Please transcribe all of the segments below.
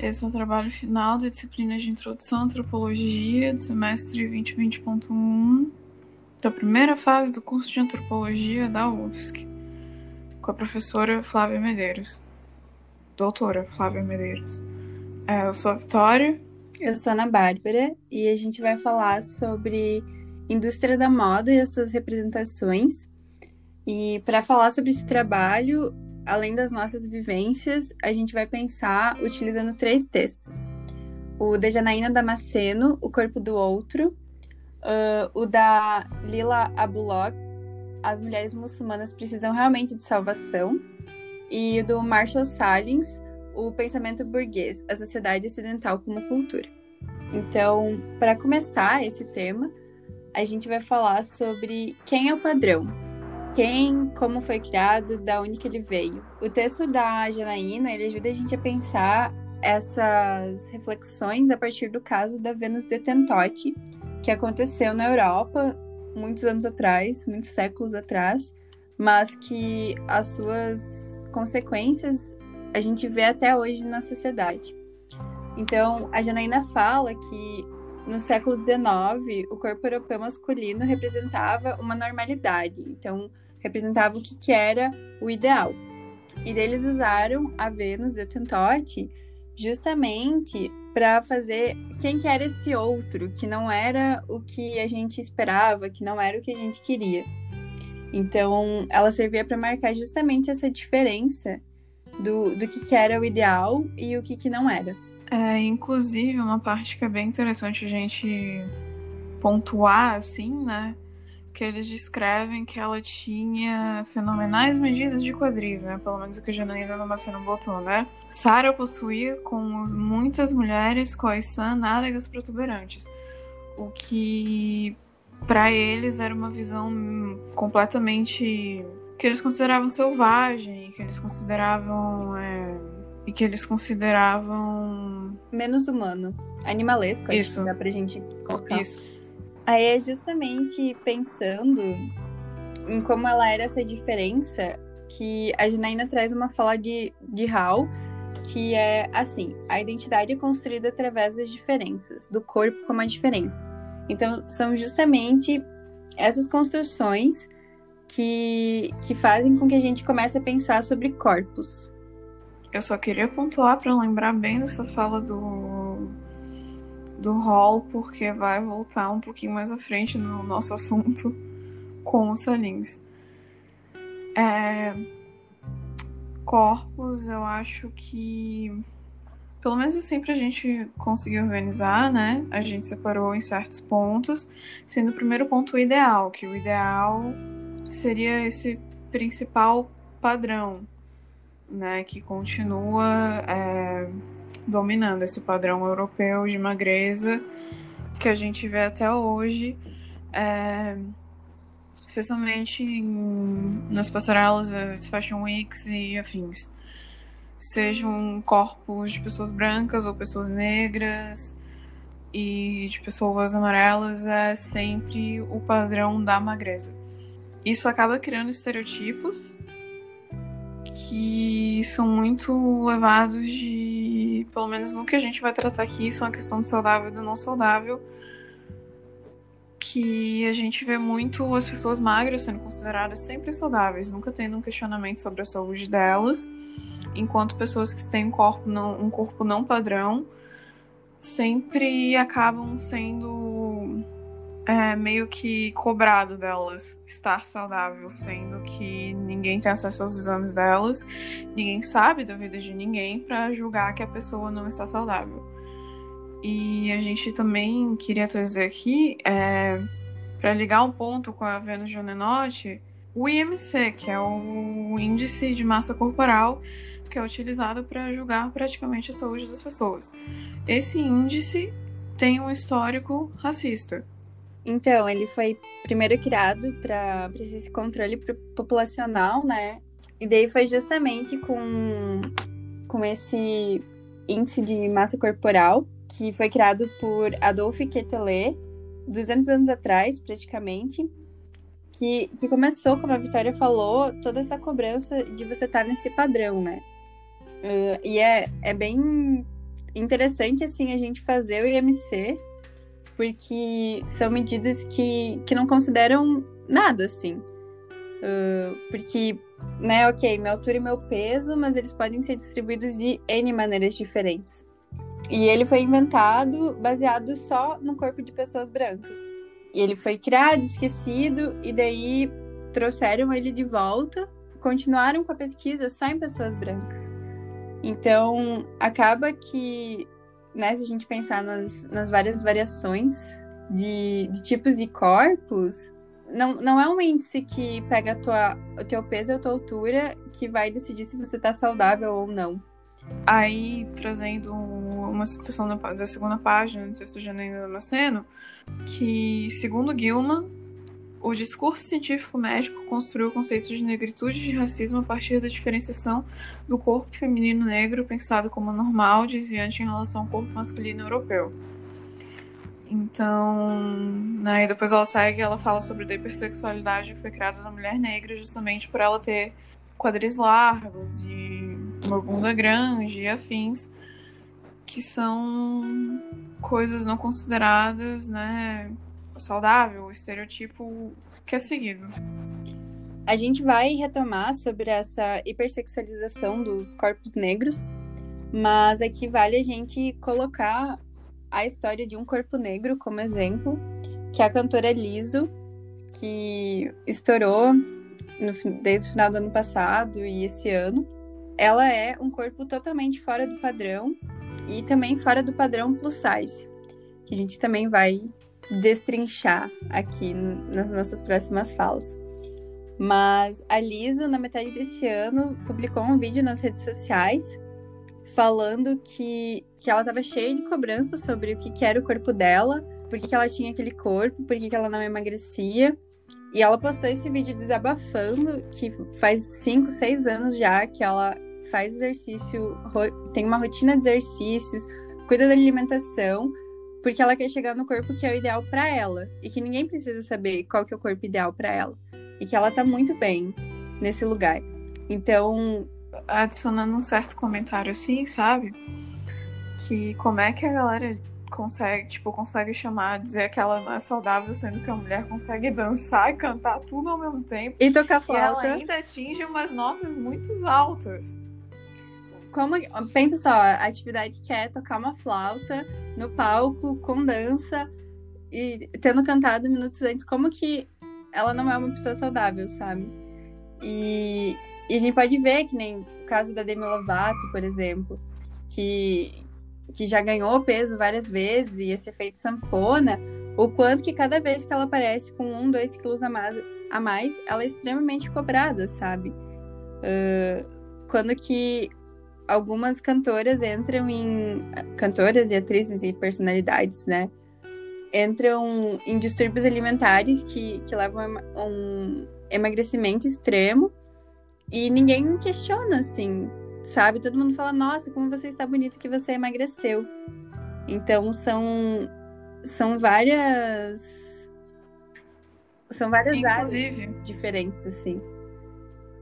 Esse é o trabalho final da disciplina de Introdução à Antropologia do semestre 2020.1 da primeira fase do curso de Antropologia da UFSC, com a professora Flávia Medeiros. Doutora Flávia Medeiros. É, eu sou a Vitória. Eu sou a Ana Bárbara e a gente vai falar sobre indústria da moda e as suas representações. E para falar sobre esse trabalho, além das nossas vivências, a gente vai pensar utilizando três textos. O de Janaína Damasceno, O Corpo do Outro, uh, o da Lila Abulok, As Mulheres Muçulmanas Precisam Realmente de Salvação, e o do Marshall Salins, O Pensamento Burguês, A Sociedade Ocidental como Cultura. Então, para começar esse tema, a gente vai falar sobre quem é o padrão, quem, como foi criado, da onde que ele veio. O texto da Janaína, ele ajuda a gente a pensar essas reflexões a partir do caso da Vênus de Tentote, que aconteceu na Europa muitos anos atrás, muitos séculos atrás, mas que as suas consequências a gente vê até hoje na sociedade. Então, a Janaína fala que no século XIX, o corpo europeu masculino representava uma normalidade. Então, representava o que, que era o ideal. E eles usaram a Vênus de Tentote justamente para fazer quem que era esse outro, que não era o que a gente esperava, que não era o que a gente queria. Então, ela servia para marcar justamente essa diferença do, do que, que era o ideal e o que, que não era. É, inclusive, uma parte que é bem interessante a gente pontuar, assim, né? que eles descrevem que ela tinha fenomenais medidas de quadris, né? Pelo menos o que a Janaína Damasceno botou, né? Sara possuía, como muitas mulheres, coiçã, nádegas protuberantes. O que, para eles, era uma visão completamente... que eles consideravam selvagem, que eles consideravam... É... e que eles consideravam... Menos humano. Animalesco, Isso. acho que dá pra gente colocar. Isso. Aí é justamente pensando em como ela era essa diferença que a Janaína traz uma fala de, de Hal, que é assim: a identidade é construída através das diferenças, do corpo como a diferença. Então, são justamente essas construções que, que fazem com que a gente comece a pensar sobre corpos. Eu só queria pontuar para lembrar bem dessa fala do do Hall, porque vai voltar um pouquinho mais à frente no nosso assunto com os Salins. É... Corpos, eu acho que. Pelo menos sempre a gente conseguiu organizar, né? A gente separou em certos pontos, sendo o primeiro ponto o ideal, que o ideal seria esse principal padrão, né? Que continua. É dominando esse padrão europeu de magreza que a gente vê até hoje, é, especialmente em, nas passarelas, as Fashion Weeks e afins. Sejam corpos de pessoas brancas ou pessoas negras e de pessoas amarelas, é sempre o padrão da magreza. Isso acaba criando estereotipos que são muito levados de, pelo menos no que a gente vai tratar aqui, são a questão do saudável e do não saudável, que a gente vê muito as pessoas magras sendo consideradas sempre saudáveis, nunca tendo um questionamento sobre a saúde delas, enquanto pessoas que têm um corpo não, um corpo não padrão sempre acabam sendo é, meio que cobrado delas estar saudável, sendo que ninguém tem acesso aos exames delas, ninguém sabe da vida de ninguém para julgar que a pessoa não está saudável. E a gente também queria trazer aqui, é, para ligar um ponto com a Vênus de Onenote, o IMC, que é o índice de massa corporal que é utilizado para julgar praticamente a saúde das pessoas. Esse índice tem um histórico racista. Então, ele foi primeiro criado para esse controle populacional, né? E daí foi justamente com, com esse índice de massa corporal que foi criado por Adolphe Quetelet 200 anos atrás, praticamente, que, que começou, como a Vitória falou, toda essa cobrança de você estar nesse padrão, né? Uh, e é, é bem interessante, assim, a gente fazer o IMC, porque são medidas que, que não consideram nada, assim. Uh, porque, né, ok, minha altura e meu peso, mas eles podem ser distribuídos de N maneiras diferentes. E ele foi inventado baseado só no corpo de pessoas brancas. E ele foi criado, esquecido, e daí trouxeram ele de volta, continuaram com a pesquisa só em pessoas brancas. Então, acaba que, né, se a gente pensar nas, nas várias variações de, de tipos de corpos, não, não é um índice que pega tua, o teu peso e a tua altura que vai decidir se você está saudável ou não. Aí, trazendo uma citação da, da segunda página do texto de Janaína Damasceno, que, segundo Gilman, o discurso científico médico construiu o conceito de negritude e de racismo a partir da diferenciação do corpo feminino negro pensado como normal, desviante em relação ao corpo masculino europeu. Então, né, e depois ela segue, ela fala sobre a hipersexualidade que foi criada na mulher negra justamente por ela ter quadris largos e uma bunda grande e afins, que são coisas não consideradas, né, saudável, o estereotipo que é seguido. A gente vai retomar sobre essa hipersexualização dos corpos negros, mas aqui vale a gente colocar a história de um corpo negro como exemplo, que é a cantora Liso, que estourou no, desde o final do ano passado e esse ano. Ela é um corpo totalmente fora do padrão e também fora do padrão plus size, que a gente também vai destrinchar aqui nas nossas próximas falas. Mas a Liso, na metade desse ano, publicou um vídeo nas redes sociais falando que, que ela estava cheia de cobrança sobre o que, que era o corpo dela, por que, ela tinha aquele corpo, por que, que ela não emagrecia. E ela postou esse vídeo desabafando, que faz 5, 6 anos já que ela faz exercício, tem uma rotina de exercícios, cuida da alimentação, porque ela quer chegar no corpo que é o ideal para ela e que ninguém precisa saber qual que é o corpo ideal para ela e que ela tá muito bem nesse lugar. Então, adicionando um certo comentário assim, sabe? Que como é que a galera consegue, tipo, consegue chamar, dizer que ela não é saudável, sendo que a mulher consegue dançar e cantar tudo ao mesmo tempo. E tocar flauta. E ela ainda atinge umas notas muito altas. Como, pensa só, a atividade que é tocar uma flauta no palco, com dança, e tendo cantado minutos antes, como que ela não é uma pessoa saudável, sabe? E, e a gente pode ver que nem o caso da Demi Lovato, por exemplo, que, que já ganhou peso várias vezes, e esse efeito sanfona, o quanto que cada vez que ela aparece com um, dois quilos a mais, a mais ela é extremamente cobrada, sabe? Uh, quando que algumas cantoras entram em. Cantoras e atrizes e personalidades, né? Entram em distúrbios alimentares que, que levam a um emagrecimento extremo e ninguém questiona, assim, sabe? Todo mundo fala, nossa, como você está bonita que você emagreceu. Então são. São várias. São várias Inclusive, áreas diferentes, assim.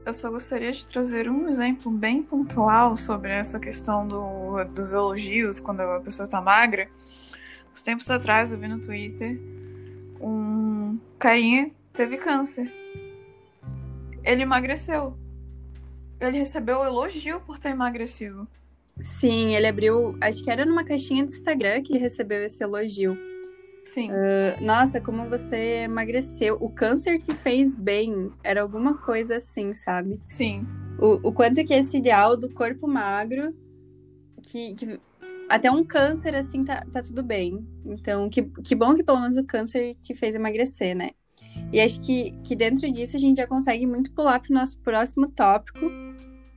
Eu só gostaria de trazer um exemplo bem pontual sobre essa questão do, dos elogios quando a pessoa está magra. Uns tempos atrás eu vi no Twitter um carinha teve câncer. Ele emagreceu. Ele recebeu elogio por ter emagrecido. Sim, ele abriu. Acho que era numa caixinha do Instagram que recebeu esse elogio. Sim. Uh, nossa, como você emagreceu. O câncer que fez bem era alguma coisa assim, sabe? Sim. O, o quanto que esse ideal do corpo magro, que, que até um câncer assim tá, tá tudo bem. Então, que, que bom que pelo menos o câncer te fez emagrecer, né? E acho que, que dentro disso a gente já consegue muito pular para o nosso próximo tópico,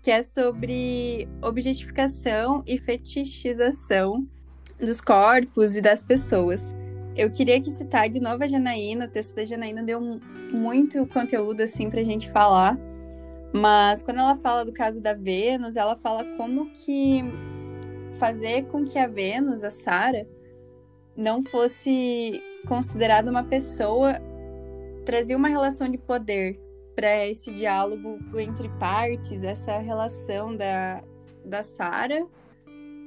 que é sobre objetificação e fetichização dos corpos e das pessoas. Eu queria que citar de novo a Janaína, o texto da Janaína deu muito conteúdo assim pra gente falar. Mas quando ela fala do caso da Vênus, ela fala como que fazer com que a Vênus, a Sara, não fosse considerada uma pessoa, trazia uma relação de poder para esse diálogo entre partes, essa relação da, da Sara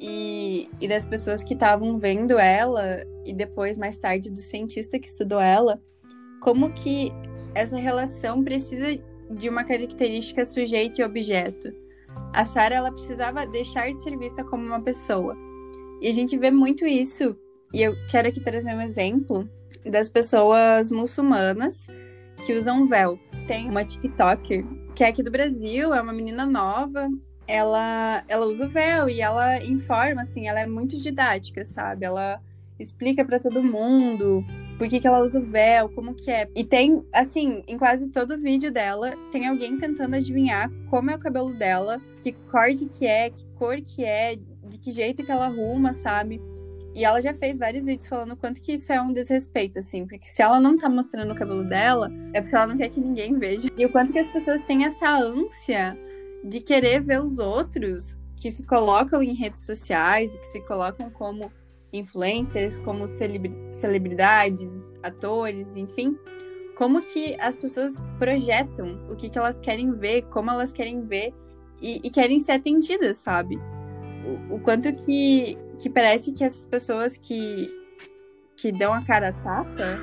e, e das pessoas que estavam vendo ela, e depois, mais tarde, do cientista que estudou ela, como que essa relação precisa de uma característica sujeito e objeto. A Sarah ela precisava deixar de ser vista como uma pessoa. E a gente vê muito isso, e eu quero aqui trazer um exemplo das pessoas muçulmanas que usam véu. Tem uma TikToker que é aqui do Brasil, é uma menina nova, ela, ela usa o véu e ela informa, assim, ela é muito didática, sabe? Ela explica para todo mundo por que, que ela usa o véu, como que é. E tem, assim, em quase todo vídeo dela, tem alguém tentando adivinhar como é o cabelo dela, que corte que é, que cor que é, de que jeito que ela arruma, sabe? E ela já fez vários vídeos falando quanto que isso é um desrespeito, assim, porque se ela não tá mostrando o cabelo dela, é porque ela não quer que ninguém veja. E o quanto que as pessoas têm essa ânsia de querer ver os outros que se colocam em redes sociais que se colocam como influencers, como celebridades, atores, enfim, como que as pessoas projetam o que, que elas querem ver, como elas querem ver e, e querem ser atendidas, sabe? O, o, quanto que, que parece que essas pessoas que, que dão a cara a tapa,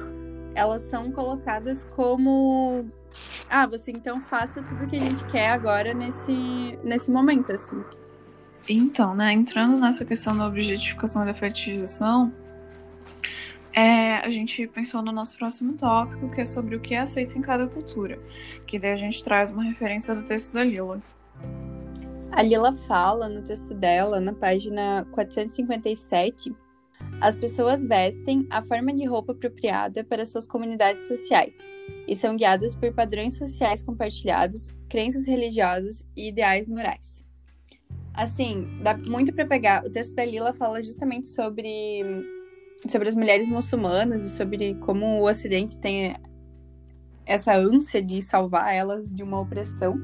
elas são colocadas como ah, você então faça tudo o que a gente quer agora nesse, nesse momento, assim. Então, né, entrando nessa questão da objetificação e da fetichização, é, a gente pensou no nosso próximo tópico, que é sobre o que é aceito em cada cultura. Que daí a gente traz uma referência do texto da Lila. A Lila fala no texto dela, na página 457, as pessoas vestem a forma de roupa apropriada para suas comunidades sociais e são guiadas por padrões sociais compartilhados, crenças religiosas e ideais morais. Assim, dá muito para pegar. O texto da Lila fala justamente sobre, sobre as mulheres muçulmanas e sobre como o Ocidente tem essa ânsia de salvar elas de uma opressão.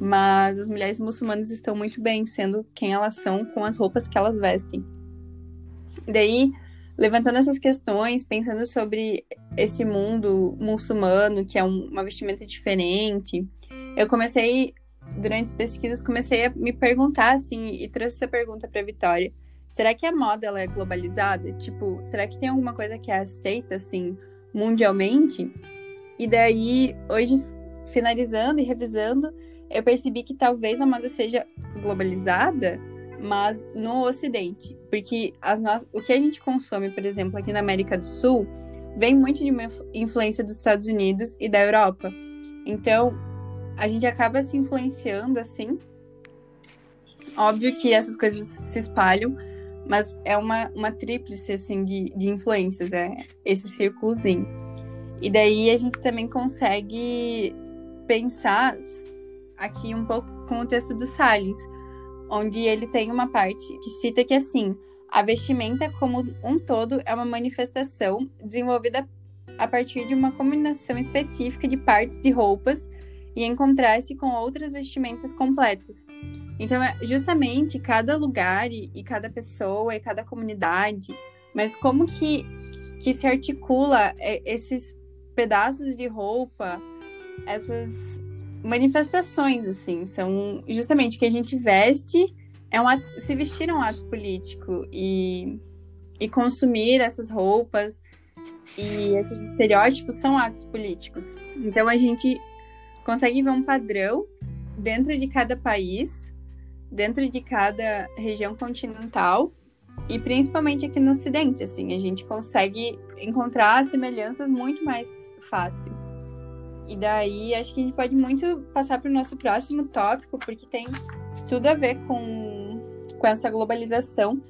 Mas as mulheres muçulmanas estão muito bem sendo quem elas são com as roupas que elas vestem. Daí, levantando essas questões, pensando sobre esse mundo muçulmano, que é um, uma vestimenta diferente, eu comecei, durante as pesquisas, comecei a me perguntar, assim, e trouxe essa pergunta para Vitória. Será que a moda ela é globalizada? Tipo, será que tem alguma coisa que é aceita, assim, mundialmente? E daí, hoje, finalizando e revisando, eu percebi que talvez a moda seja globalizada, mas no Ocidente. Porque as no... o que a gente consome, por exemplo, aqui na América do Sul, vem muito de uma influência dos Estados Unidos e da Europa. Então, a gente acaba se influenciando assim. Óbvio que essas coisas se espalham, mas é uma, uma tríplice assim, de, de influências, é esse círculozinho. E daí a gente também consegue pensar aqui um pouco com o texto do Salles, onde ele tem uma parte que cita que assim, a vestimenta como um todo é uma manifestação desenvolvida a partir de uma combinação específica de partes de roupas e em contraste com outras vestimentas completas. Então, é justamente cada lugar e, e cada pessoa e cada comunidade, mas como que, que se articula é, esses pedaços de roupa, essas manifestações, assim, são justamente o que a gente veste, é um ato, se vestir é um ato político e, e consumir essas roupas e esses estereótipos são atos políticos. Então a gente consegue ver um padrão dentro de cada país, dentro de cada região continental e principalmente aqui no Ocidente, assim, a gente consegue encontrar semelhanças muito mais fácil. E daí acho que a gente pode muito passar para o nosso próximo tópico, porque tem tudo a ver com, com essa globalização,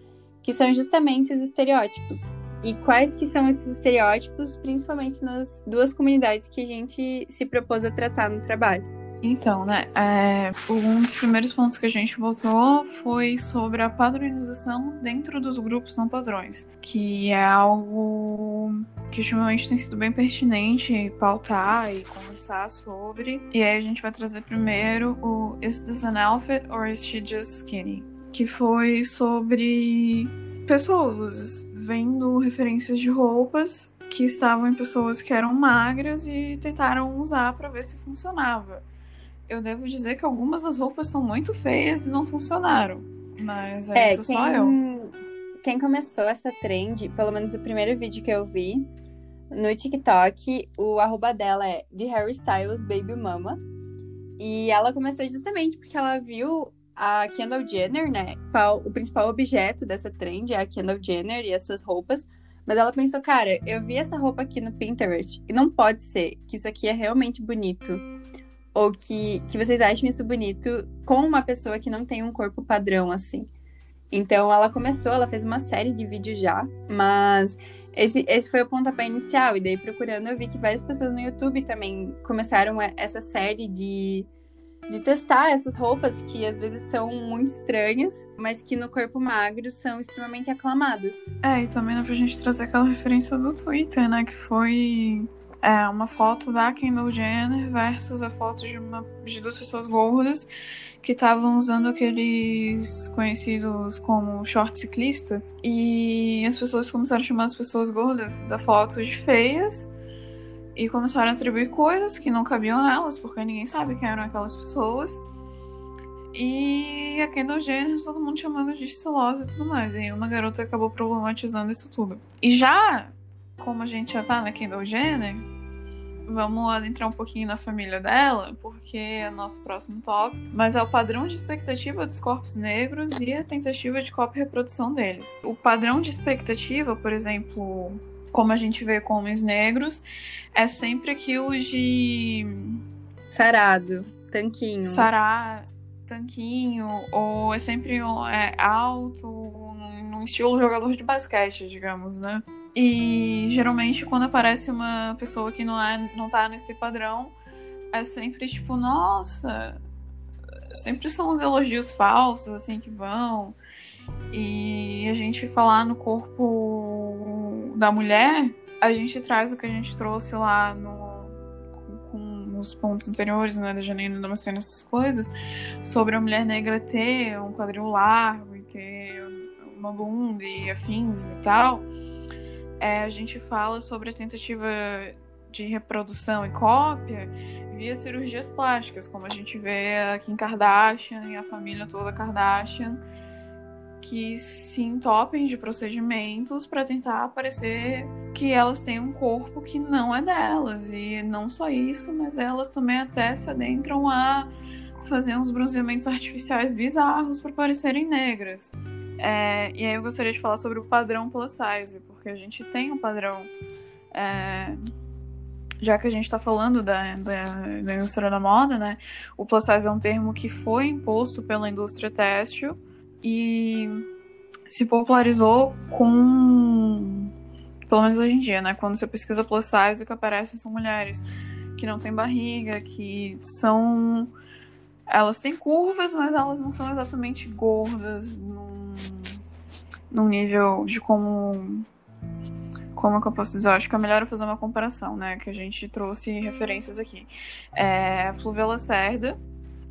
que são justamente os estereótipos. E quais que são esses estereótipos, principalmente nas duas comunidades que a gente se propôs a tratar no trabalho? Então, né, é, um dos primeiros pontos que a gente botou foi sobre a padronização dentro dos grupos não padrões, que é algo que ultimamente tem sido bem pertinente pautar e conversar sobre. E aí a gente vai trazer primeiro o Is this an outfit or is she just skinny? Que foi sobre pessoas vendo referências de roupas que estavam em pessoas que eram magras e tentaram usar para ver se funcionava eu devo dizer que algumas das roupas são muito feias e não funcionaram. Mas é, é isso quem, só eu. Quem começou essa trend, pelo menos o primeiro vídeo que eu vi no TikTok, o arroba dela é The Harry Styles Baby Mama. E ela começou justamente porque ela viu a Kendall Jenner, né? O principal objeto dessa trend é a Kendall Jenner e as suas roupas. Mas ela pensou, cara, eu vi essa roupa aqui no Pinterest e não pode ser que isso aqui é realmente bonito. Ou que, que vocês achem isso bonito com uma pessoa que não tem um corpo padrão, assim. Então ela começou, ela fez uma série de vídeos já, mas esse, esse foi o pontapé inicial. E daí, procurando, eu vi que várias pessoas no YouTube também começaram essa série de de testar essas roupas que às vezes são muito estranhas, mas que no corpo magro são extremamente aclamadas. É, e também dá pra gente trazer aquela referência do Twitter, né? Que foi é, uma foto da Kendall Jenner versus a foto de, uma, de duas pessoas gordas que estavam usando aqueles conhecidos como short ciclista. E as pessoas começaram a chamar as pessoas gordas da foto de feias e começaram a atribuir coisas que não cabiam a elas, porque ninguém sabe quem eram aquelas pessoas. E a Kendall Jenner, todo mundo chamando de estilosa e tudo mais. E uma garota acabou problematizando isso tudo. E já, como a gente já tá na Kendall Jenner, vamos adentrar um pouquinho na família dela, porque é nosso próximo top. Mas é o padrão de expectativa dos corpos negros e a tentativa de cópia e reprodução deles. O padrão de expectativa, por exemplo, como a gente vê com homens negros, é sempre aquilo de. Sarado, tanquinho. Sará, tanquinho, ou é sempre é, alto, num estilo jogador de basquete, digamos, né? E geralmente quando aparece uma pessoa que não, é, não tá nesse padrão, é sempre tipo, nossa. Sempre são os elogios falsos, assim, que vão. E a gente falar no corpo da mulher, a gente traz o que a gente trouxe lá no, com, com os pontos anteriores, né, da Janine Damasceno, essas coisas, sobre a mulher negra ter um quadril largo e ter uma bunda e afins e tal. É, a gente fala sobre a tentativa de reprodução e cópia via cirurgias plásticas, como a gente vê a Kim Kardashian e a família toda Kardashian que se entopem de procedimentos para tentar parecer que elas têm um corpo que não é delas. E não só isso, mas elas também até se adentram a fazer uns bronzeamentos artificiais bizarros para parecerem negras. É, e aí eu gostaria de falar sobre o padrão plus size, porque a gente tem um padrão. É, já que a gente está falando da, da, da indústria da moda, né? O plus size é um termo que foi imposto pela indústria têxtil e se popularizou com. Pelo menos hoje em dia, né? Quando você pesquisa plus size, o que aparece são mulheres que não têm barriga, que são. Elas têm curvas, mas elas não são exatamente gordas num, num nível de como. Como é que eu posso dizer? Eu acho que é melhor fazer uma comparação, né? Que a gente trouxe referências aqui. É, Fluvia Lacerda,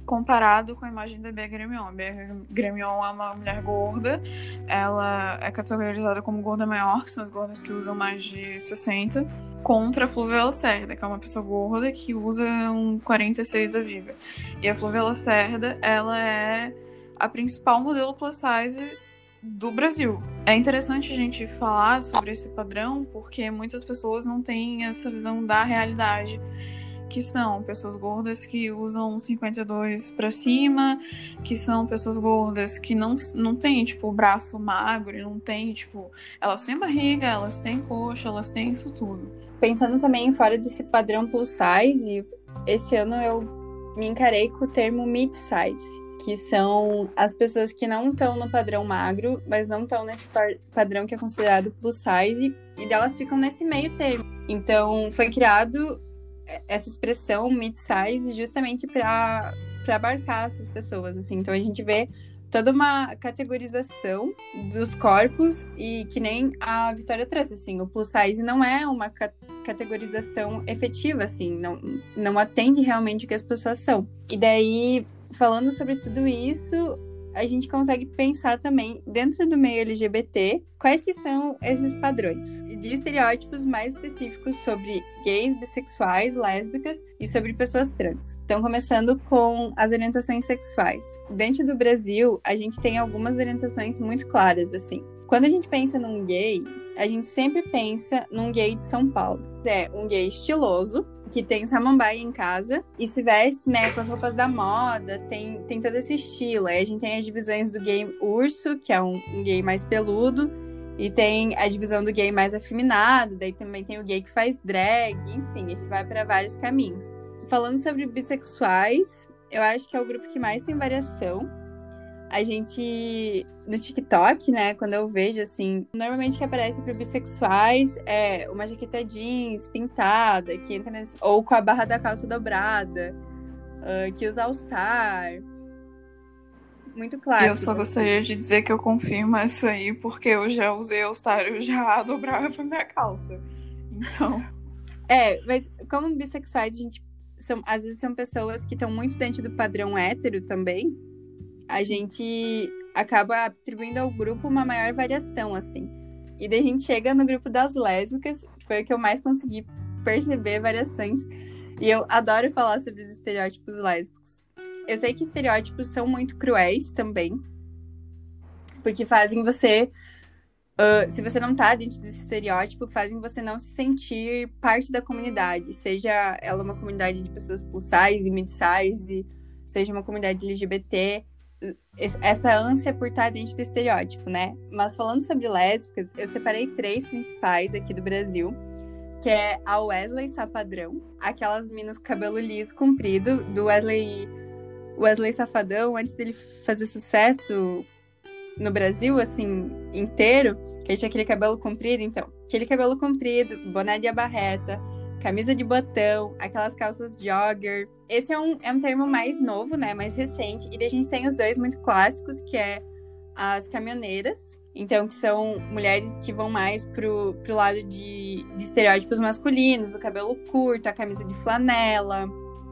comparado com a imagem da Bea Gremion. A Bea Gremion é uma mulher gorda, ela é categorizada como gorda maior, que são as gordas que usam mais de 60, contra a Fluvia Lacerda, que é uma pessoa gorda que usa um 46 da vida. E a Fluvia Lacerda, ela é a principal modelo plus size do Brasil. É interessante a gente falar sobre esse padrão porque muitas pessoas não têm essa visão da realidade que são pessoas gordas que usam 52 para cima, que são pessoas gordas que não, não têm, tipo, o braço magro, não tem, tipo, elas têm barriga, elas têm coxa, elas têm isso tudo. Pensando também fora desse padrão plus size, esse ano eu me encarei com o termo mid size, que são as pessoas que não estão no padrão magro, mas não estão nesse padrão que é considerado plus size, e delas ficam nesse meio termo. Então, foi criado essa expressão mid-size justamente para abarcar essas pessoas, assim. Então a gente vê toda uma categorização dos corpos e que nem a Vitória trouxe, assim, o plus size não é uma ca categorização efetiva, assim, não, não atende realmente o que as pessoas são. E daí, falando sobre tudo isso, a gente consegue pensar também, dentro do meio LGBT, quais que são esses padrões de estereótipos mais específicos sobre gays, bissexuais, lésbicas e sobre pessoas trans. Então, começando com as orientações sexuais. Dentro do Brasil, a gente tem algumas orientações muito claras, assim. Quando a gente pensa num gay, a gente sempre pensa num gay de São Paulo. É um gay estiloso, que tem samambaia em casa e se veste, né, com as roupas da moda, tem, tem todo esse estilo. Aí a gente tem as divisões do gay urso, que é um, um gay mais peludo, e tem a divisão do gay mais afeminado, daí também tem o gay que faz drag, enfim, a gente vai para vários caminhos. Falando sobre bissexuais, eu acho que é o grupo que mais tem variação a gente no TikTok, né, quando eu vejo assim, normalmente que aparece para bissexuais é uma jaqueta jeans pintada, que entra nesse, ou com a barra da calça dobrada, uh, que usa All-Star. Muito claro. Eu só gostaria assim. de dizer que eu confirmo isso aí, porque eu já usei All-Star, eu já dobrava minha calça. Então. É, mas como bissexuais, a gente. São, às vezes são pessoas que estão muito dentro do padrão hétero também a gente acaba atribuindo ao grupo uma maior variação, assim. E daí a gente chega no grupo das lésbicas, foi o que eu mais consegui perceber variações. E eu adoro falar sobre os estereótipos lésbicos. Eu sei que estereótipos são muito cruéis também, porque fazem você. Uh, se você não tá dentro desse estereótipo, fazem você não se sentir parte da comunidade, seja ela uma comunidade de pessoas size e mid size, seja uma comunidade LGBT essa ânsia por estar dentro do estereótipo, né? Mas falando sobre lésbicas, eu separei três principais aqui do Brasil, que é a Wesley Sapadrão, aquelas meninas com cabelo liso comprido, do Wesley Wesley Safadão, antes dele fazer sucesso no Brasil, assim, inteiro, que ele tinha aquele cabelo comprido, então, aquele cabelo comprido, boné de abarreta, camisa de botão, aquelas calças jogger. Esse é um, é um termo mais novo, né? Mais recente. E a gente tem os dois muito clássicos, que é as caminhoneiras. Então, que são mulheres que vão mais pro, pro lado de, de estereótipos masculinos, o cabelo curto, a camisa de flanela,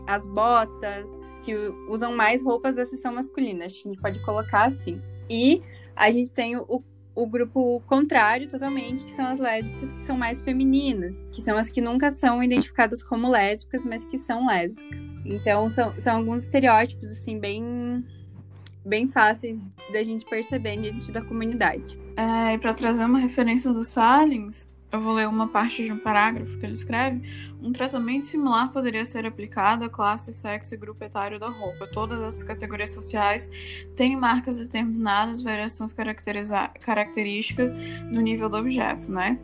as botas, que usam mais roupas da seção masculina. Acho que a gente pode colocar assim. E a gente tem o o grupo contrário totalmente, que são as lésbicas que são mais femininas, que são as que nunca são identificadas como lésbicas, mas que são lésbicas. Então são, são alguns estereótipos assim bem bem fáceis da gente perceber dentro da comunidade. É, e para trazer uma referência do Salins, eu vou ler uma parte de um parágrafo que ele escreve. Um tratamento similar poderia ser aplicado à classe, sexo e grupo etário da roupa. Todas essas categorias sociais têm marcas determinadas, variações características no nível do objeto, né?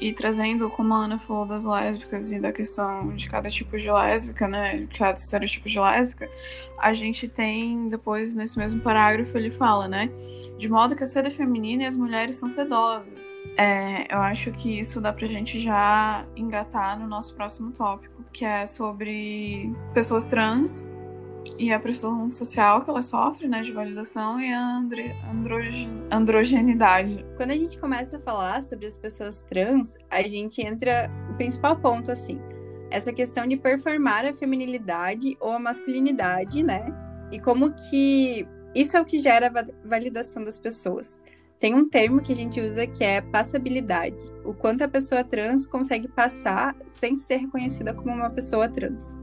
E trazendo, como a Ana falou das lésbicas e da questão de cada tipo de lésbica, né? Cada estereotipo de lésbica, a gente tem, depois, nesse mesmo parágrafo, ele fala, né? De modo que a sede é feminina e as mulheres são sedosas. É, eu acho que isso dá pra gente já engatar no nosso próximo tópico, que é sobre pessoas trans e a pressão social que ela sofre, né, de validação e a androgenidade. Quando a gente começa a falar sobre as pessoas trans, a gente entra o principal ponto assim, essa questão de performar a feminilidade ou a masculinidade, né? E como que isso é o que gera a validação das pessoas. Tem um termo que a gente usa que é passabilidade. O quanto a pessoa trans consegue passar sem ser reconhecida como uma pessoa trans.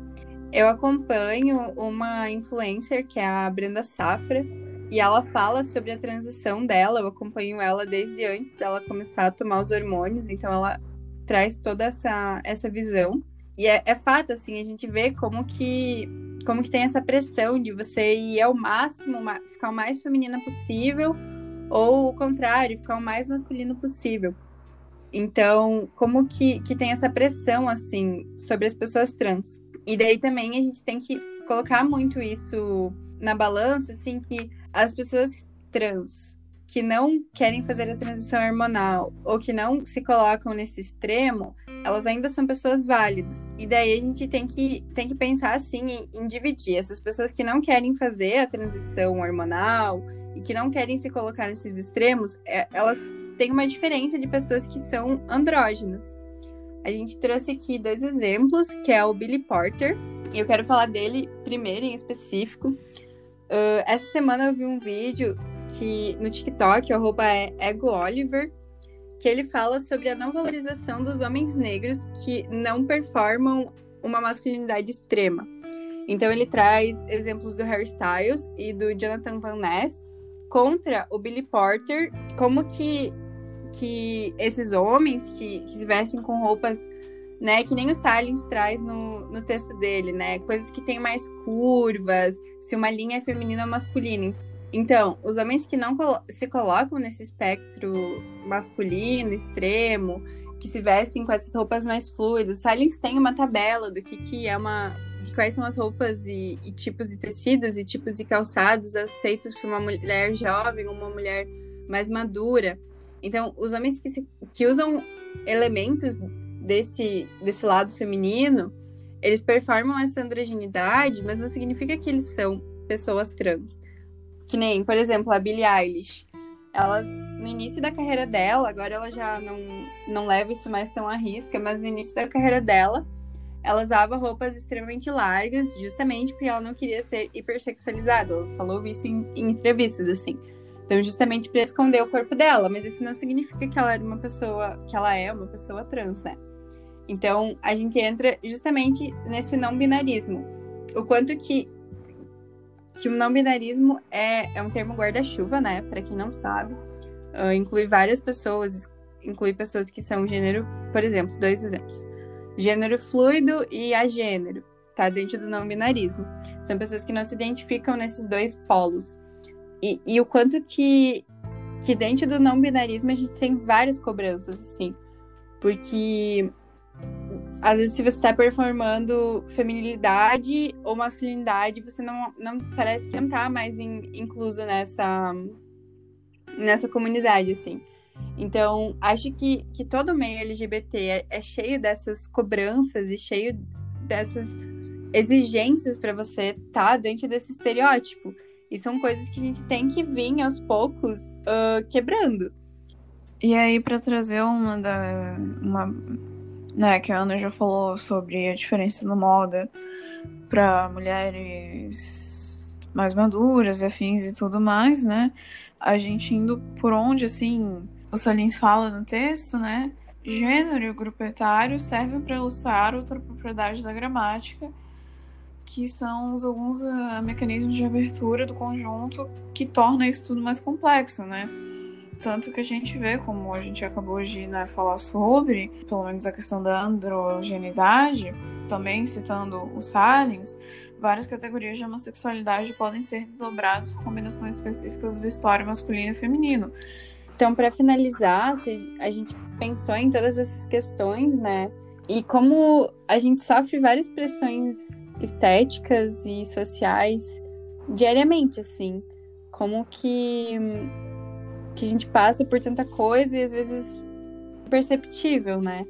Eu acompanho uma influencer que é a Brenda Safra e ela fala sobre a transição dela. Eu acompanho ela desde antes dela começar a tomar os hormônios, então ela traz toda essa, essa visão. E é, é fato, assim, a gente vê como que como que tem essa pressão de você ir ao máximo, ficar o mais feminina possível, ou o contrário, ficar o mais masculino possível. Então, como que, que tem essa pressão, assim, sobre as pessoas trans? E daí também a gente tem que colocar muito isso na balança, assim, que as pessoas trans que não querem fazer a transição hormonal ou que não se colocam nesse extremo, elas ainda são pessoas válidas. E daí a gente tem que, tem que pensar assim em, em dividir essas pessoas que não querem fazer a transição hormonal e que não querem se colocar nesses extremos, é, elas têm uma diferença de pessoas que são andrógenas. A gente trouxe aqui dois exemplos, que é o Billy Porter. Eu quero falar dele primeiro em específico, Uh, essa semana eu vi um vídeo que no TikTok, arroba é Ego Oliver, que ele fala sobre a não valorização dos homens negros que não performam uma masculinidade extrema. Então ele traz exemplos do Harry Styles e do Jonathan Van Ness contra o Billy Porter, como que, que esses homens que, que se vestem com roupas, né, que nem o Silence traz no, no texto dele, né, coisas que têm mais curvas, se uma linha é feminina ou masculina. Então, os homens que não se colocam nesse espectro masculino, extremo, que se vestem com essas roupas mais fluidas, Silence tem uma tabela do que, que é uma. de quais são as roupas e, e tipos de tecidos e tipos de calçados aceitos por uma mulher jovem, uma mulher mais madura. Então, os homens que, se, que usam elementos desse, desse lado feminino, eles performam essa androgenidade, mas não significa que eles são pessoas trans. Que nem, por exemplo, a Billie Eilish. Ela, no início da carreira dela, agora ela já não, não leva isso mais tão à risca, mas no início da carreira dela, ela usava roupas extremamente largas, justamente porque ela não queria ser hipersexualizada. Ela falou isso em, em entrevistas, assim. Então, justamente para esconder o corpo dela, mas isso não significa que ela era uma pessoa, que ela é uma pessoa trans, né? Então, a gente entra justamente nesse não binarismo. O quanto que que o não binarismo é, é um termo guarda-chuva, né? Para quem não sabe, uh, inclui várias pessoas, inclui pessoas que são gênero, por exemplo, dois exemplos: gênero fluido e agênero, tá? Dentro do não binarismo. São pessoas que não se identificam nesses dois polos. E, e o quanto que, que dentro do não binarismo a gente tem várias cobranças, assim. Porque às vezes se você está performando feminilidade ou masculinidade, você não, não parece que não tá mais in, incluso nessa nessa comunidade, assim. Então, acho que, que todo meio LGBT é, é cheio dessas cobranças e cheio dessas exigências para você estar tá dentro desse estereótipo. E são coisas que a gente tem que vir aos poucos uh, quebrando. E aí, para trazer uma da. Uma né, que a Ana já falou sobre a diferença na moda para mulheres mais maduras, afins e tudo mais, né? A gente indo por onde, assim, o Salins fala no texto, né? Gênero e grupo etário servem para ilustrar outra propriedade da gramática, que são os, alguns uh, mecanismos de abertura do conjunto que torna isso tudo mais complexo, né? Tanto que a gente vê, como a gente acabou de né, falar sobre, pelo menos a questão da androgenidade, também citando o Salins, várias categorias de homossexualidade podem ser desdobradas por combinações específicas do história masculino e feminino. Então, para finalizar, a gente pensou em todas essas questões, né? E como a gente sofre várias pressões estéticas e sociais diariamente, assim. Como que que a gente passa por tanta coisa e às vezes perceptível, né?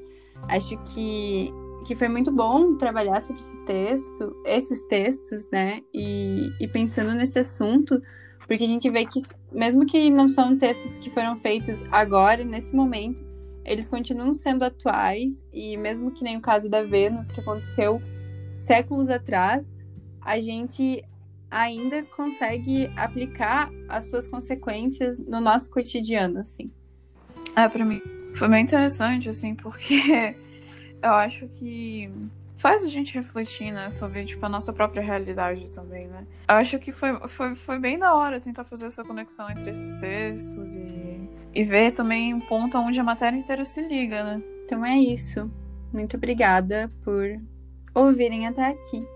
Acho que, que foi muito bom trabalhar sobre esse texto, esses textos, né? E, e pensando nesse assunto, porque a gente vê que, mesmo que não são textos que foram feitos agora, nesse momento, eles continuam sendo atuais, e mesmo que nem o caso da Vênus, que aconteceu séculos atrás, a gente ainda consegue aplicar as suas consequências no nosso cotidiano, assim. É, para mim foi bem interessante, assim, porque eu acho que faz a gente refletir, né, sobre, tipo, a nossa própria realidade também, né? Eu acho que foi, foi, foi bem da hora tentar fazer essa conexão entre esses textos e, e ver também um ponto onde a matéria inteira se liga, né? Então é isso. Muito obrigada por ouvirem até aqui.